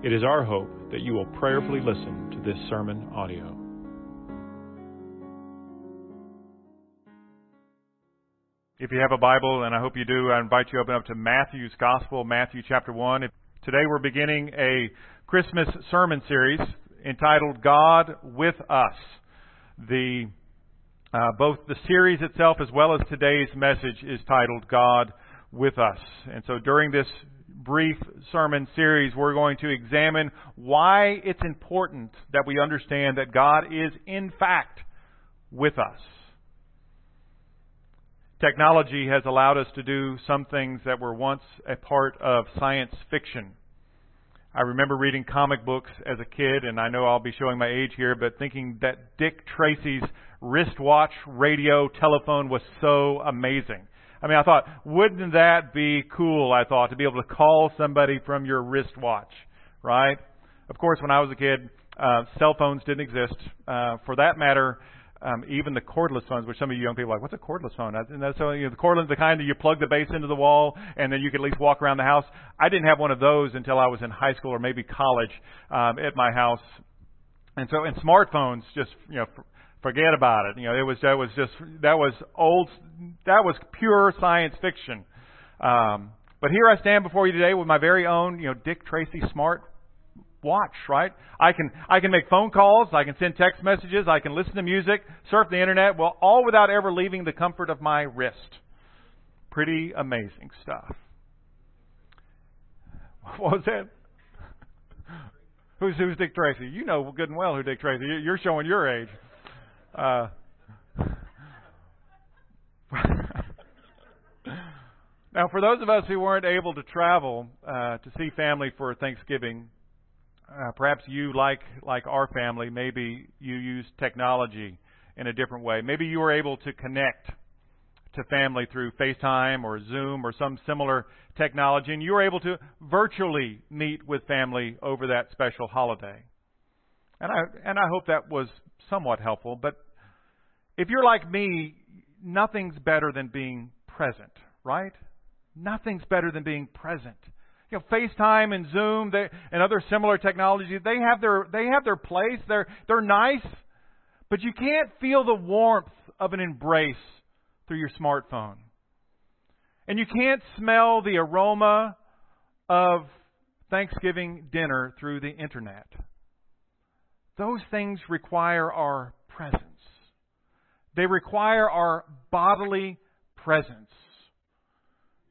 It is our hope that you will prayerfully listen to this sermon audio. If you have a Bible, and I hope you do, I invite you to open up to Matthew's Gospel, Matthew chapter 1. Today we're beginning a Christmas sermon series entitled God with Us. The, uh, both the series itself as well as today's message is titled God with Us. And so during this brief sermon series, we're going to examine why it's important that we understand that God is in fact with us. Technology has allowed us to do some things that were once a part of science fiction. I remember reading comic books as a kid, and I know I'll be showing my age here, but thinking that Dick Tracy's wristwatch radio telephone was so amazing. I mean, I thought, wouldn't that be cool? I thought to be able to call somebody from your wristwatch, right? Of course, when I was a kid, uh, cell phones didn't exist. Uh, for that matter, um, even the cordless phones, which some of you young people are like, what's a cordless phone? And that's so, you know, the cordless, the kind that you plug the base into the wall and then you can at least walk around the house. I didn't have one of those until I was in high school or maybe college um, at my house. And so, and smartphones just, you know, forget about it. You know, it was that was just that was old, that was pure science fiction. Um, but here I stand before you today with my very own, you know, Dick Tracy smart watch, right? I can I can make phone calls, I can send text messages, I can listen to music, surf the internet, well, all without ever leaving the comfort of my wrist. Pretty amazing stuff. What was that? Who's who's Dick Tracy? You know good and well who Dick Tracy. You're showing your age. Uh, now, for those of us who weren't able to travel uh, to see family for Thanksgiving, uh, perhaps you, like like our family, maybe you use technology in a different way. Maybe you were able to connect to family through FaceTime or Zoom or some similar technology, and you were able to virtually meet with family over that special holiday. And I and I hope that was somewhat helpful. But if you're like me, nothing's better than being present, right? Nothing's better than being present you know, FaceTime and Zoom they, and other similar technologies, they have their they have their place. They're they're nice, but you can't feel the warmth of an embrace through your smartphone. And you can't smell the aroma of Thanksgiving dinner through the internet. Those things require our presence. They require our bodily presence.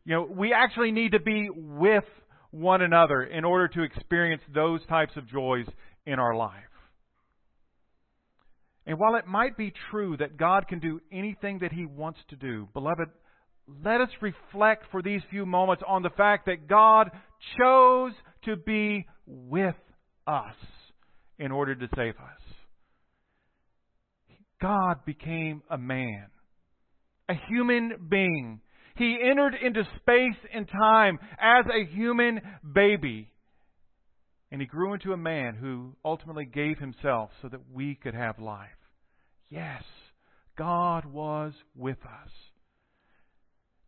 You know, we actually need to be with one another in order to experience those types of joys in our life. And while it might be true that God can do anything that He wants to do, beloved, let us reflect for these few moments on the fact that God chose to be with us in order to save us. God became a man, a human being he entered into space and time as a human baby. And he grew into a man who ultimately gave himself so that we could have life. Yes, God was with us.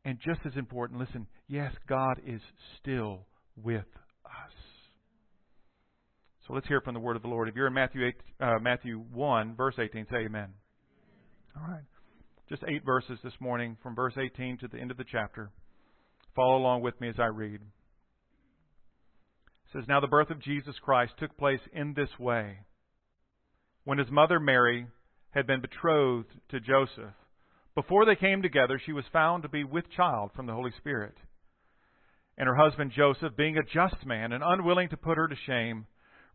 And just as important, listen, yes, God is still with us. So let's hear from the word of the Lord. If you're in Matthew 8, uh, Matthew 1, verse 18, say amen. All right. Just eight verses this morning from verse 18 to the end of the chapter. Follow along with me as I read. It says, Now the birth of Jesus Christ took place in this way. When his mother Mary had been betrothed to Joseph, before they came together, she was found to be with child from the Holy Spirit. And her husband Joseph, being a just man and unwilling to put her to shame,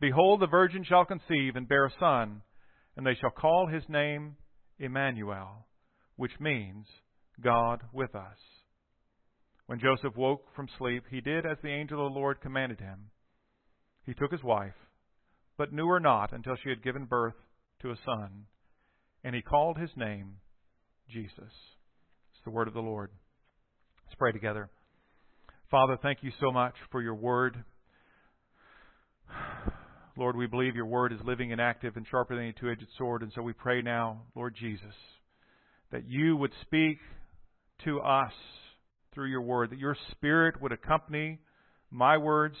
Behold, the virgin shall conceive and bear a son, and they shall call his name Emmanuel, which means God with us. When Joseph woke from sleep, he did as the angel of the Lord commanded him. He took his wife, but knew her not until she had given birth to a son, and he called his name Jesus. It's the word of the Lord. Let's pray together. Father, thank you so much for your word. Lord, we believe your word is living and active and sharper than a two edged sword, and so we pray now, Lord Jesus, that you would speak to us through your word, that your spirit would accompany my words,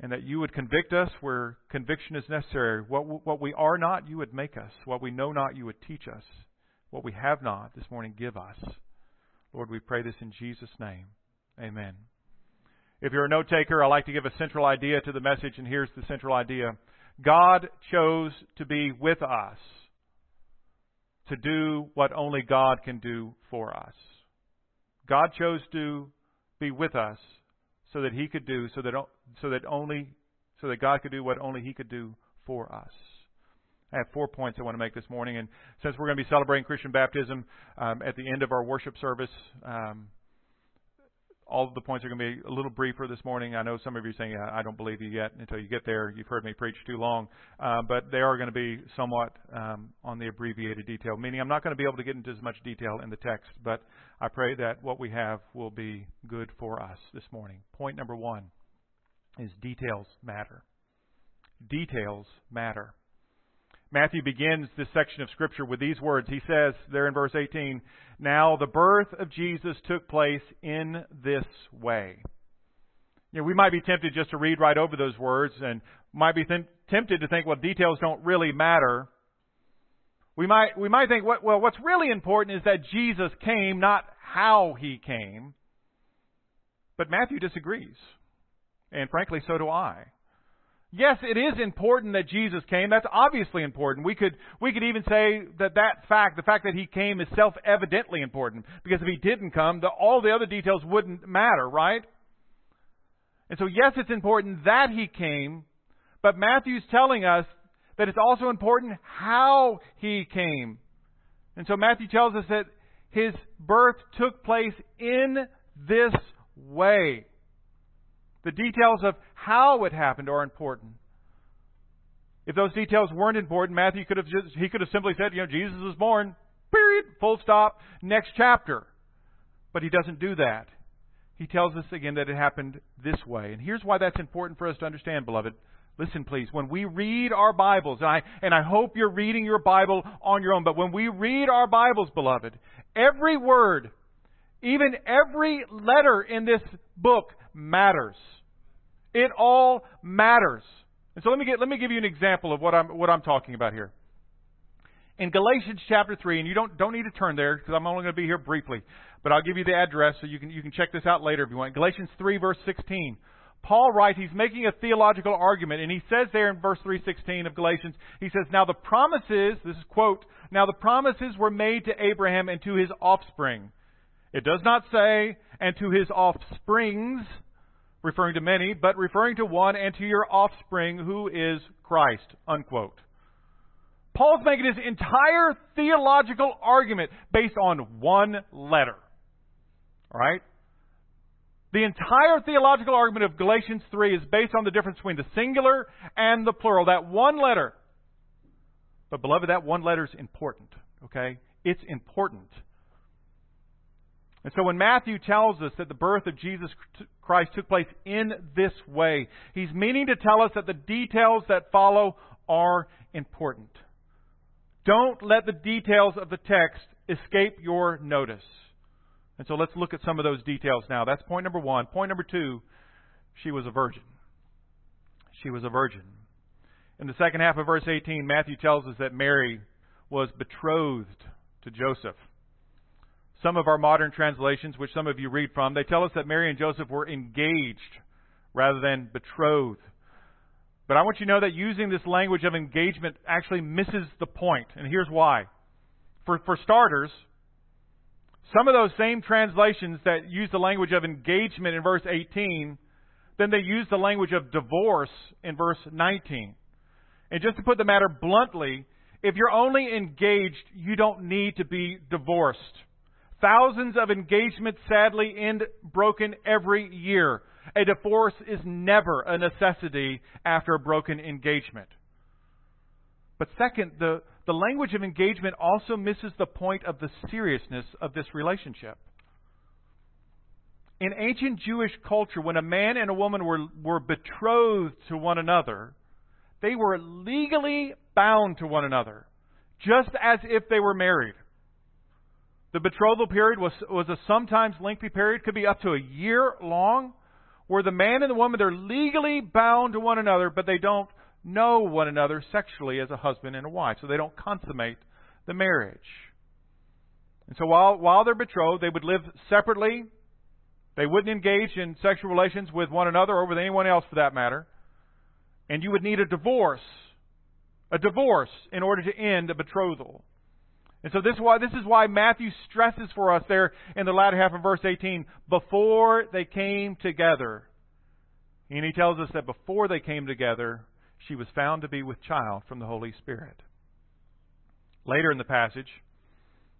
and that you would convict us where conviction is necessary. What, what we are not, you would make us. What we know not, you would teach us. What we have not, this morning, give us. Lord, we pray this in Jesus' name. Amen. If you're a note taker, I like to give a central idea to the message, and here's the central idea God chose to be with us to do what only God can do for us. God chose to be with us so that He could do, so that, so that only, so that God could do what only He could do for us. I have four points I want to make this morning, and since we're going to be celebrating Christian baptism um, at the end of our worship service, um, all of the points are going to be a little briefer this morning. I know some of you are saying, I don't believe you yet until you get there. You've heard me preach too long. Uh, but they are going to be somewhat um, on the abbreviated detail, meaning I'm not going to be able to get into as much detail in the text, but I pray that what we have will be good for us this morning. Point number one is details matter. Details matter. Matthew begins this section of Scripture with these words. He says there in verse 18, Now the birth of Jesus took place in this way. You know, we might be tempted just to read right over those words and might be th- tempted to think, well, details don't really matter. We might, we might think, well, what's really important is that Jesus came, not how he came. But Matthew disagrees. And frankly, so do I. Yes, it is important that Jesus came. That's obviously important. We could, we could even say that that fact, the fact that he came is self-evidently important. Because if he didn't come, the, all the other details wouldn't matter, right? And so yes, it's important that he came, but Matthew's telling us that it's also important how he came. And so Matthew tells us that his birth took place in this way. The details of how it happened are important. If those details weren't important, Matthew could have just, he could have simply said, you know, Jesus was born, period, full stop, next chapter. But he doesn't do that. He tells us again that it happened this way. And here's why that's important for us to understand, beloved. Listen, please. When we read our Bibles, and I, and I hope you're reading your Bible on your own, but when we read our Bibles, beloved, every word, even every letter in this book matters. It all matters. And so let me get, let me give you an example of what I'm what I'm talking about here. In Galatians chapter three, and you don't don't need to turn there because I'm only going to be here briefly, but I'll give you the address so you can you can check this out later if you want. Galatians three verse sixteen. Paul writes, he's making a theological argument, and he says there in verse 316 of Galatians, he says, Now the promises, this is quote, now the promises were made to Abraham and to his offspring. It does not say, and to his offsprings, referring to many, but referring to one, and to your offspring, who is Christ. Unquote. Paul's making his entire theological argument based on one letter. All right? The entire theological argument of Galatians 3 is based on the difference between the singular and the plural, that one letter. But, beloved, that one letter is important. Okay? It's important. And so when Matthew tells us that the birth of Jesus Christ took place in this way, he's meaning to tell us that the details that follow are important. Don't let the details of the text escape your notice. And so let's look at some of those details now. That's point number one. Point number two, she was a virgin. She was a virgin. In the second half of verse 18, Matthew tells us that Mary was betrothed to Joseph. Some of our modern translations, which some of you read from, they tell us that Mary and Joseph were engaged rather than betrothed. But I want you to know that using this language of engagement actually misses the point. and here's why. For, for starters, some of those same translations that use the language of engagement in verse 18, then they use the language of divorce in verse 19. And just to put the matter bluntly, if you're only engaged, you don't need to be divorced. Thousands of engagements sadly end broken every year. A divorce is never a necessity after a broken engagement. But second, the, the language of engagement also misses the point of the seriousness of this relationship. In ancient Jewish culture, when a man and a woman were, were betrothed to one another, they were legally bound to one another, just as if they were married. The betrothal period was, was a sometimes lengthy period, could be up to a year long, where the man and the woman, they're legally bound to one another, but they don't know one another sexually as a husband and a wife. So they don't consummate the marriage. And so while, while they're betrothed, they would live separately. They wouldn't engage in sexual relations with one another or with anyone else for that matter. And you would need a divorce. A divorce in order to end a betrothal. And so this is why this is why Matthew stresses for us there in the latter half of verse 18, before they came together. And he tells us that before they came together, she was found to be with child from the Holy Spirit. Later in the passage,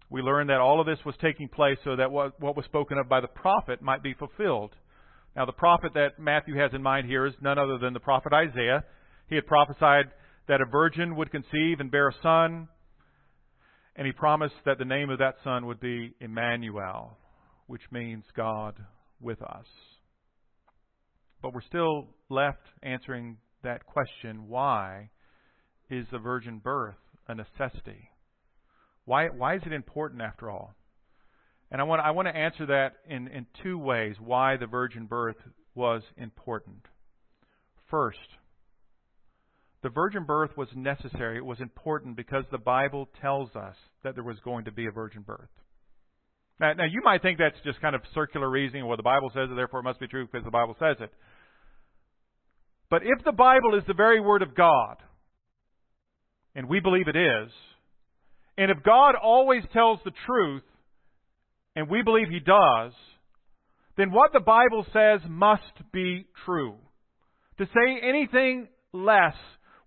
we learn that all of this was taking place so that what, what was spoken of by the prophet might be fulfilled. Now, the prophet that Matthew has in mind here is none other than the prophet Isaiah. He had prophesied that a virgin would conceive and bear a son, and he promised that the name of that son would be Emmanuel, which means God with us. But we're still left answering that question why is the virgin birth a necessity? Why, why is it important after all? And I want, I want to answer that in, in two ways why the virgin birth was important. First, the virgin birth was necessary. It was important because the Bible tells us that there was going to be a virgin birth. Now, now you might think that's just kind of circular reasoning. Well, the Bible says it, therefore it must be true because the Bible says it. But if the Bible is the very Word of God, and we believe it is, and if God always tells the truth, and we believe He does, then what the Bible says must be true. To say anything less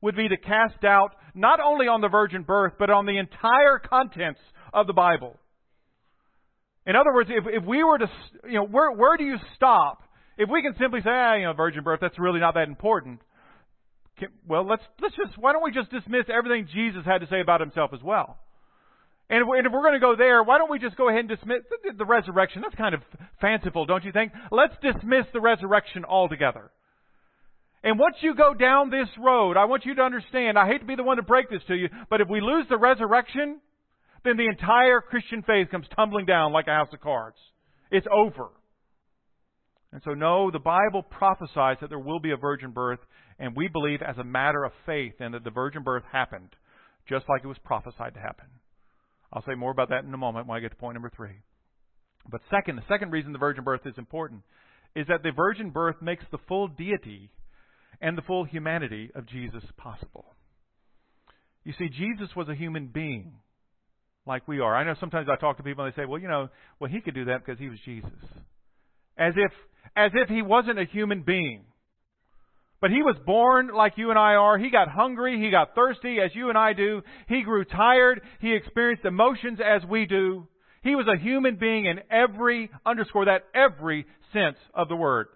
would be to cast doubt not only on the virgin birth, but on the entire contents of the Bible. In other words, if, if we were to, you know, where, where do you stop if we can simply say, ah, you know, virgin birth, that's really not that important. Can, well, let's let's just why don't we just dismiss everything Jesus had to say about himself as well? And if, we're, going to go there, why don't we just go ahead and dismiss the resurrection? That's kind of fanciful, don't you think? Let's dismiss the resurrection altogether. And once you go down this road, I want you to understand, I hate to be the one to break this to you, but if we lose the resurrection, then the entire Christian faith comes tumbling down like a house of cards. It's over. And so, no, the Bible prophesies that there will be a virgin birth, and we believe as a matter of faith and that the virgin birth happened, just like it was prophesied to happen. I'll say more about that in a moment when I get to point number three. But second, the second reason the virgin birth is important is that the virgin birth makes the full deity and the full humanity of Jesus possible. You see, Jesus was a human being like we are. I know sometimes I talk to people and they say, well, you know, well, he could do that because he was Jesus. As if as if he wasn't a human being. But he was born like you and I are. He got hungry. He got thirsty as you and I do. He grew tired. He experienced emotions as we do. He was a human being in every, underscore that, every sense of the word.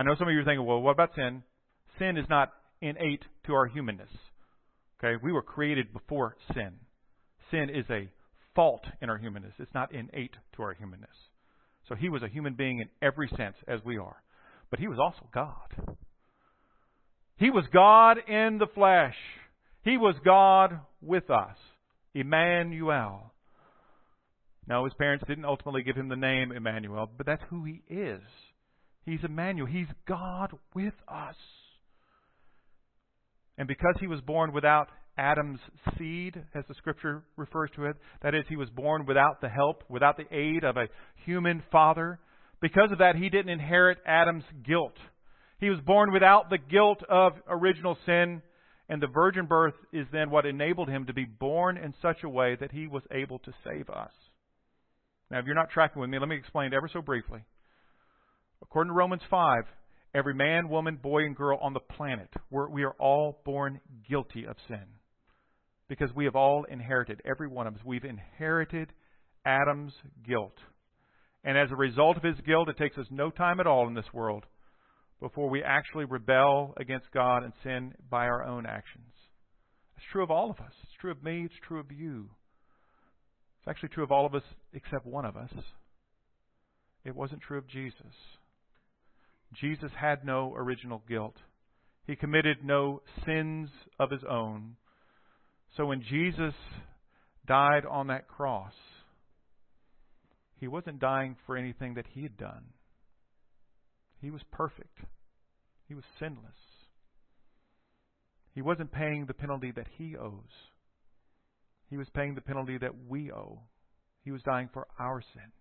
I know some of you are thinking, well, what about sin? Sin is not innate to our humanness. Okay? We were created before sin. Sin is a fault in our humanness. It's not innate to our humanness. So he was a human being in every sense, as we are. But he was also God. He was God in the flesh. He was God with us. Emmanuel. Now, his parents didn't ultimately give him the name Emmanuel, but that's who he is. He's Emmanuel. He's God with us. And because he was born without Adam's seed, as the scripture refers to it. That is, he was born without the help, without the aid of a human father. Because of that, he didn't inherit Adam's guilt. He was born without the guilt of original sin, and the virgin birth is then what enabled him to be born in such a way that he was able to save us. Now, if you're not tracking with me, let me explain ever so briefly. According to Romans 5, every man, woman, boy, and girl on the planet, we are all born guilty of sin. Because we have all inherited, every one of us, we've inherited Adam's guilt. And as a result of his guilt, it takes us no time at all in this world before we actually rebel against God and sin by our own actions. It's true of all of us. It's true of me. It's true of you. It's actually true of all of us except one of us. It wasn't true of Jesus. Jesus had no original guilt. He committed no sins of his own. So when Jesus died on that cross, he wasn't dying for anything that he had done. He was perfect. He was sinless. He wasn't paying the penalty that he owes. He was paying the penalty that we owe. He was dying for our sins.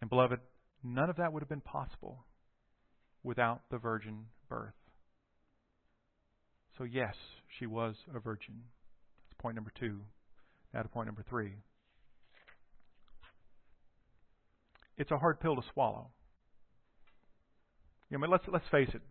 And beloved, none of that would have been possible without the virgin birth. So, yes, she was a virgin. That's point number two. Now to point number three. It's a hard pill to swallow. I mean, let's let's face it.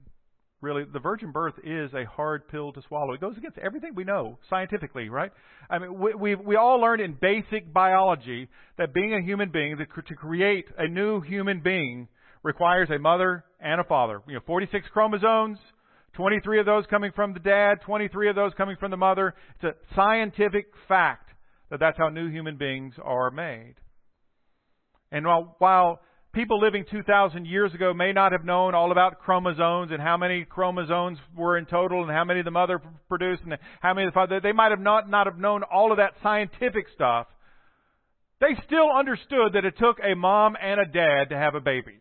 Really, the virgin birth is a hard pill to swallow. It goes against everything we know scientifically, right? I mean, we we, we all learned in basic biology that being a human being, to create a new human being, requires a mother and a father. You know, 46 chromosomes, 23 of those coming from the dad, 23 of those coming from the mother. It's a scientific fact that that's how new human beings are made. And while, while people living 2,000 years ago may not have known all about chromosomes and how many chromosomes were in total and how many the mother produced and how many the father, they might have not, not have known all of that scientific stuff. They still understood that it took a mom and a dad to have a baby.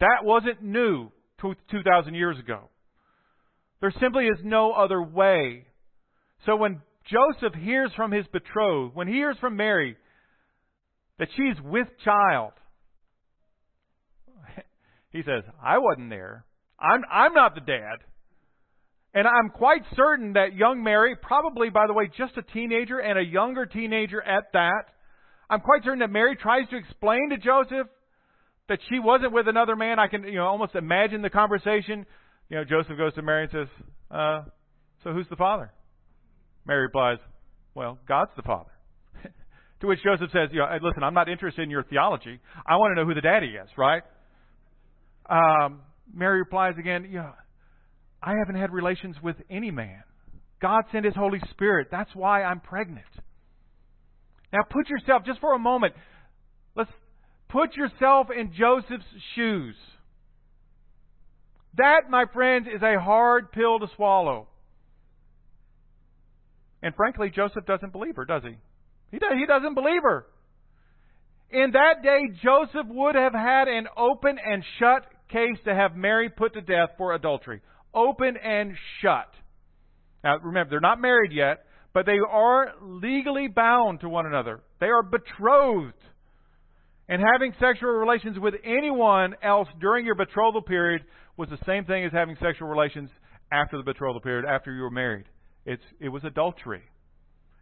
That wasn't new 2,000 years ago. There simply is no other way. So when Joseph hears from his betrothed, when he hears from Mary that she's with child, he says, I wasn't there. I'm, I'm not the dad. And I'm quite certain that young Mary, probably, by the way, just a teenager and a younger teenager at that, I'm quite certain that Mary tries to explain to Joseph that she wasn't with another man. I can, you know, almost imagine the conversation. You know, Joseph goes to Mary and says, uh, So who's the father? Mary replies, Well, God's the father. to which Joseph says, you know, Listen, I'm not interested in your theology. I want to know who the daddy is, right? Um, Mary replies again, yeah, I haven't had relations with any man. God sent His Holy Spirit. That's why I'm pregnant. Now put yourself, just for a moment, let's put yourself in Joseph's shoes. That, my friends, is a hard pill to swallow. And frankly, Joseph doesn't believe her, does he? He, does, he doesn't believe her. In that day, Joseph would have had an open and shut case to have Mary put to death for adultery. Open and shut. Now, remember, they're not married yet, but they are legally bound to one another. They are betrothed. And having sexual relations with anyone else during your betrothal period was the same thing as having sexual relations after the betrothal period, after you were married. It's, it was adultery.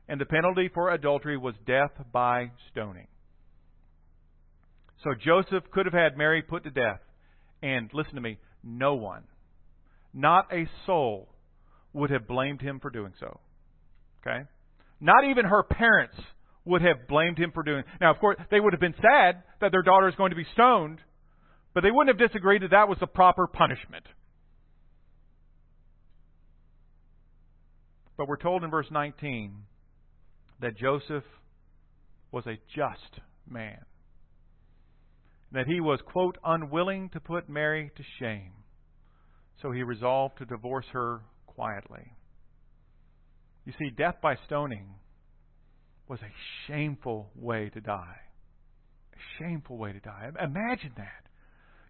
And the penalty for adultery was death by stoning. So Joseph could have had Mary put to death. And listen to me, no one, not a soul, would have blamed him for doing so. Okay? Not even her parents would have blamed him for doing. Now, of course, they would have been sad that their daughter is going to be stoned, but they wouldn't have disagreed that that was the proper punishment. But we're told in verse 19 that Joseph was a just man. That he was, quote, unwilling to put Mary to shame. So he resolved to divorce her quietly. You see, death by stoning was a shameful way to die. A shameful way to die. Imagine that.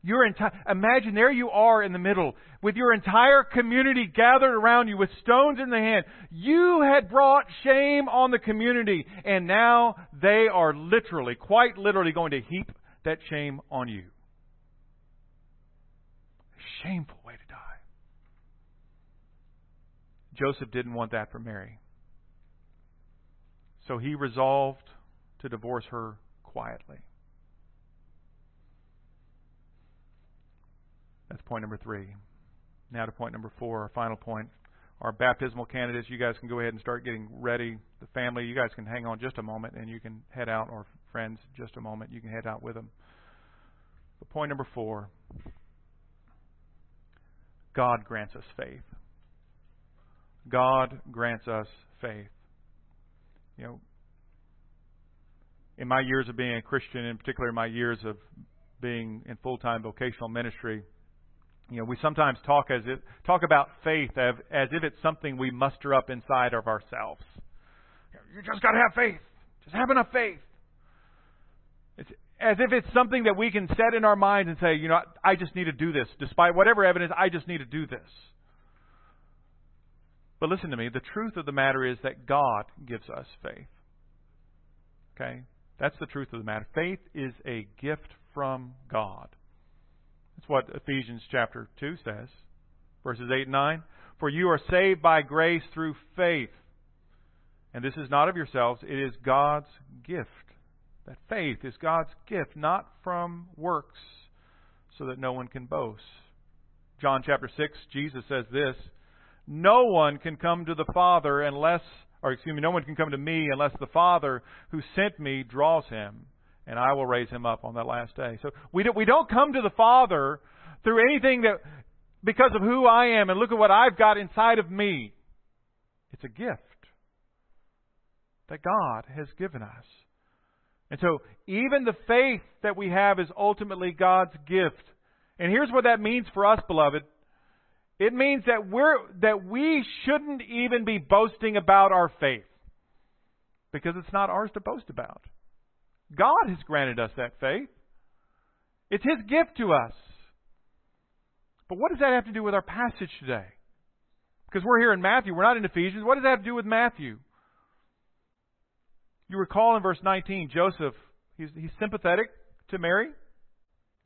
Your entire imagine there you are in the middle with your entire community gathered around you with stones in the hand. You had brought shame on the community and now they are literally, quite literally going to heap that shame on you. shameful way to die. Joseph didn't want that for Mary. So he resolved to divorce her quietly. That's point number three. Now to point number four, our final point. Our baptismal candidates, you guys can go ahead and start getting ready. The family, you guys can hang on just a moment and you can head out, or friends, just a moment. You can head out with them. But point number four God grants us faith. God grants us faith. You know, in my years of being a Christian, in particular my years of being in full time vocational ministry, you know, we sometimes talk as if talk about faith as, as if it's something we muster up inside of ourselves. You just got to have faith. Just have enough faith. It's as if it's something that we can set in our minds and say, you know, I just need to do this. Despite whatever evidence, I just need to do this. But listen to me. The truth of the matter is that God gives us faith. Okay? That's the truth of the matter. Faith is a gift from God. That's what Ephesians chapter 2 says, verses 8 and 9. For you are saved by grace through faith. And this is not of yourselves, it is God's gift. That faith is God's gift, not from works, so that no one can boast. John chapter 6, Jesus says this No one can come to the Father unless, or excuse me, no one can come to me unless the Father who sent me draws him and I will raise him up on that last day. So we don't, we don't come to the Father through anything that, because of who I am and look at what I've got inside of me. It's a gift that God has given us. And so even the faith that we have is ultimately God's gift. And here's what that means for us, beloved. It means that we're, that we shouldn't even be boasting about our faith. Because it's not ours to boast about. God has granted us that faith. It's His gift to us. But what does that have to do with our passage today? Because we're here in Matthew, we're not in Ephesians. What does that have to do with Matthew? You recall in verse 19, Joseph, he's, he's sympathetic to Mary,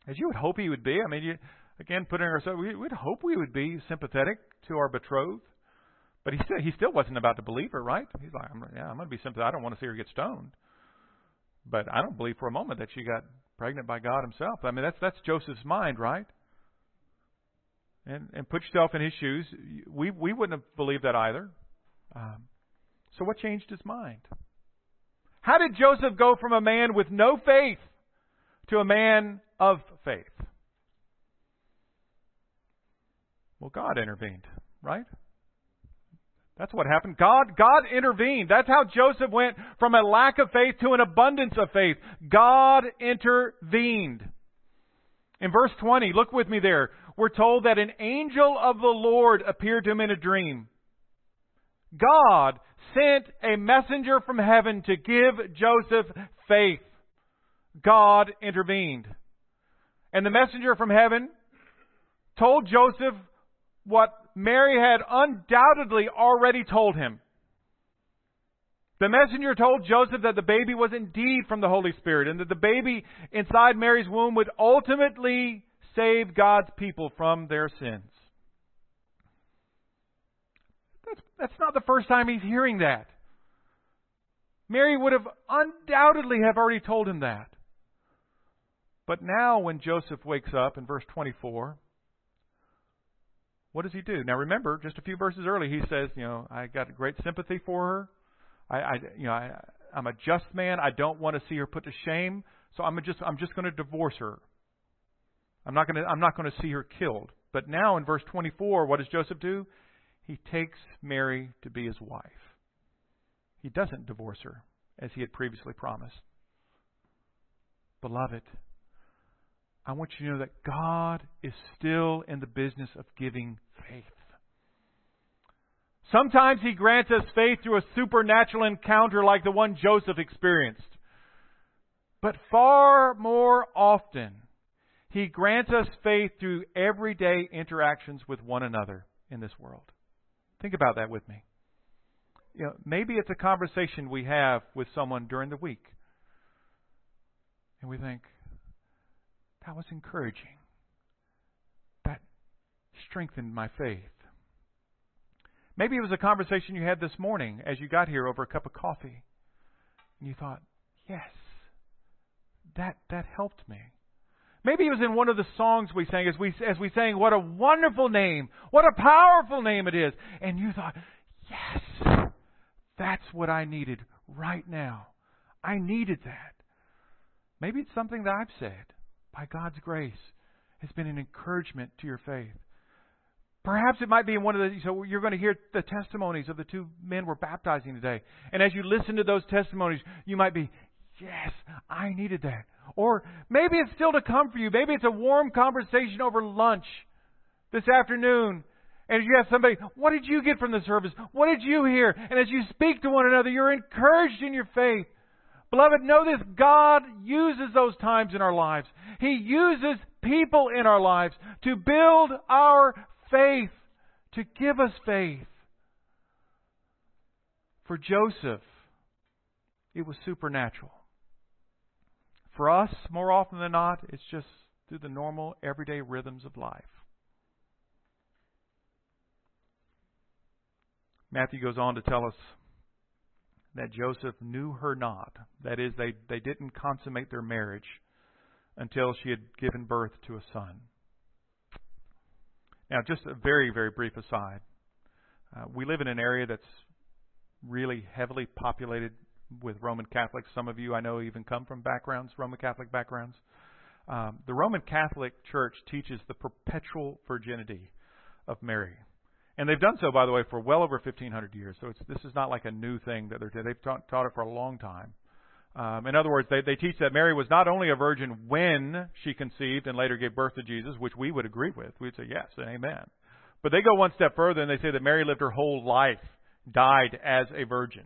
as you would hope he would be. I mean, you, again, putting ourselves, we would hope we would be sympathetic to our betrothed. But he still, he still wasn't about to believe her, right? He's like, I'm, yeah, I'm going to be sympathetic. I don't want to see her get stoned. But I don't believe for a moment that she got pregnant by God Himself. I mean, that's that's Joseph's mind, right? And and put yourself in his shoes. We we wouldn't have believed that either. Um, so what changed his mind? How did Joseph go from a man with no faith to a man of faith? Well, God intervened, right? That's what happened. God, God intervened. That's how Joseph went from a lack of faith to an abundance of faith. God intervened. In verse 20, look with me there. We're told that an angel of the Lord appeared to him in a dream. God sent a messenger from heaven to give Joseph faith. God intervened. And the messenger from heaven told Joseph what Mary had undoubtedly already told him. The messenger told Joseph that the baby was indeed from the Holy Spirit and that the baby inside Mary's womb would ultimately save God's people from their sins. That's, not the first time he's hearing that. Mary would have undoubtedly have already told him that. But now when Joseph wakes up in verse 24, what does he do? Now remember, just a few verses early, he says, you know, I got great sympathy for her. I, I you know, I, I'm a just man. I don't want to see her put to shame. So I'm just, I'm just going to divorce her. I'm not going to, I'm not going to see her killed. But now in verse 24, what does Joseph do? He takes Mary to be his wife. He doesn't divorce her as he had previously promised. Beloved, I want you to know that God is still in the business of giving faith. Sometimes He grants us faith through a supernatural encounter like the one Joseph experienced. But far more often, He grants us faith through everyday interactions with one another in this world. Think about that with me. You know, maybe it's a conversation we have with someone during the week. And we think, that was encouraging. That strengthened my faith. Maybe it was a conversation you had this morning as you got here over a cup of coffee. And you thought, yes, that, that helped me. Maybe it was in one of the songs we sang as we, as we sang, What a wonderful name! What a powerful name it is! And you thought, Yes! That's what I needed right now. I needed that. Maybe it's something that I've said, by God's grace, has been an encouragement to your faith. Perhaps it might be in one of the, so you're going to hear the testimonies of the two men we're baptizing today. And as you listen to those testimonies, you might be, yes, I needed that. Or maybe it's still to come for you. Maybe it's a warm conversation over lunch this afternoon. And you have somebody, what did you get from the service? What did you hear? And as you speak to one another, you're encouraged in your faith. Beloved, know this God uses those times in our lives. He uses people in our lives to build our faith, to give us faith. For Joseph, it was supernatural. For us, more often than not, it's just through the normal, everyday rhythms of life. Matthew goes on to tell us that Joseph knew her not. That is, they, they didn't consummate their marriage until she had given birth to a son. Now, just a very, very brief aside. Uh, we live in an area that's really heavily populated with Roman Catholics. Some of you I know even come from backgrounds, Roman Catholic backgrounds. Um, the Roman Catholic Church teaches the perpetual virginity of Mary. And they've done so, by the way, for well over 1,500 years. So this is not like a new thing that they're they've taught, taught it for a long time. Um, in other words, they, they teach that Mary was not only a virgin when she conceived and later gave birth to Jesus, which we would agree with. We'd say yes and amen. But they go one step further and they say that Mary lived her whole life, died as a virgin.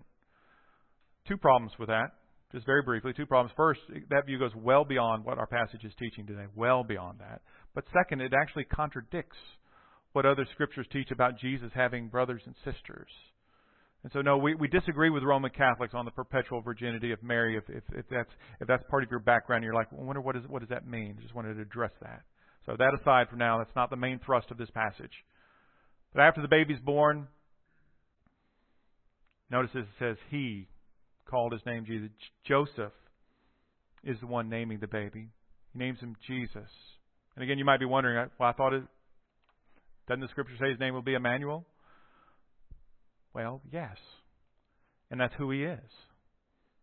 Two problems with that. Just very briefly, two problems. First, that view goes well beyond what our passage is teaching today, well beyond that. But second, it actually contradicts what other scriptures teach about Jesus having brothers and sisters. And so, no, we, we disagree with Roman Catholics on the perpetual virginity of Mary. If, if, if that's if that's part of your background, you're like, well, I wonder what, is, what does that mean? Just wanted to address that. So that aside for now, that's not the main thrust of this passage. But after the baby's born, notice it says he called his name Jesus. Joseph is the one naming the baby. He names him Jesus. And again, you might be wondering, well, I thought it doesn't the scripture say his name will be Emmanuel? Well, yes. And that's who he is.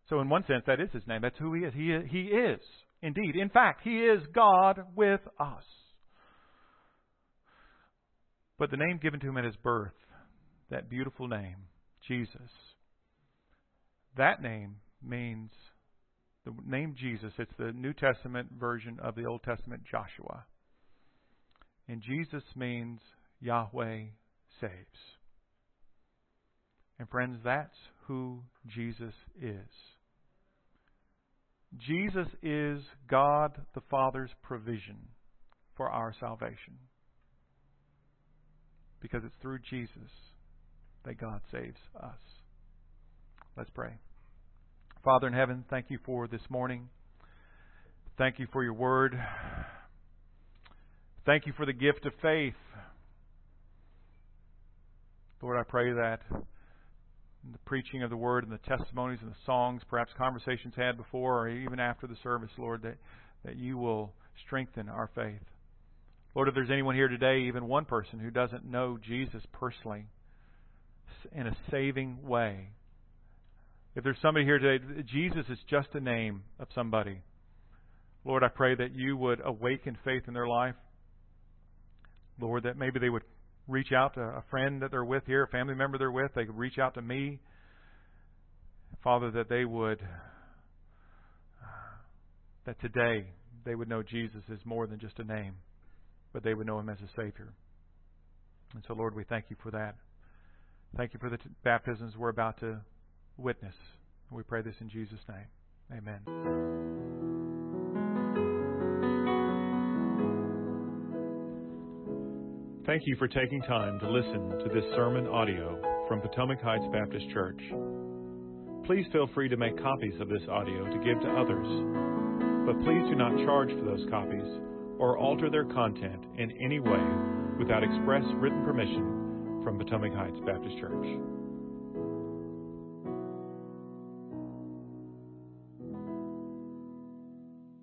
So in one sense, that is his name. That's who he is. He is, he is indeed. In fact, he is God with us. But the name given to him at his birth, that beautiful name, Jesus, that name means the name Jesus. It's the New Testament version of the Old Testament Joshua. And Jesus means Yahweh saves. And friends, that's who Jesus is. Jesus is God the Father's provision for our salvation. Because it's through Jesus that God saves us. Let's pray. Father in heaven, thank you for this morning. Thank you for your word. Thank you for the gift of faith. Lord, I pray that the preaching of the word and the testimonies and the songs, perhaps conversations had before or even after the service, Lord, that, that you will strengthen our faith. Lord, if there's anyone here today, even one person who doesn't know Jesus personally in a saving way, if there's somebody here today, Jesus is just a name of somebody. Lord, I pray that you would awaken faith in their life. Lord, that maybe they would reach out to a friend that they're with here, a family member they're with. They could reach out to me. Father, that they would, that today they would know Jesus is more than just a name, but they would know him as a Savior. And so, Lord, we thank you for that. Thank you for the t- baptisms we're about to witness. We pray this in Jesus' name. Amen. Thank you for taking time to listen to this sermon audio from Potomac Heights Baptist Church. Please feel free to make copies of this audio to give to others, but please do not charge for those copies or alter their content in any way without express written permission from Potomac Heights Baptist Church.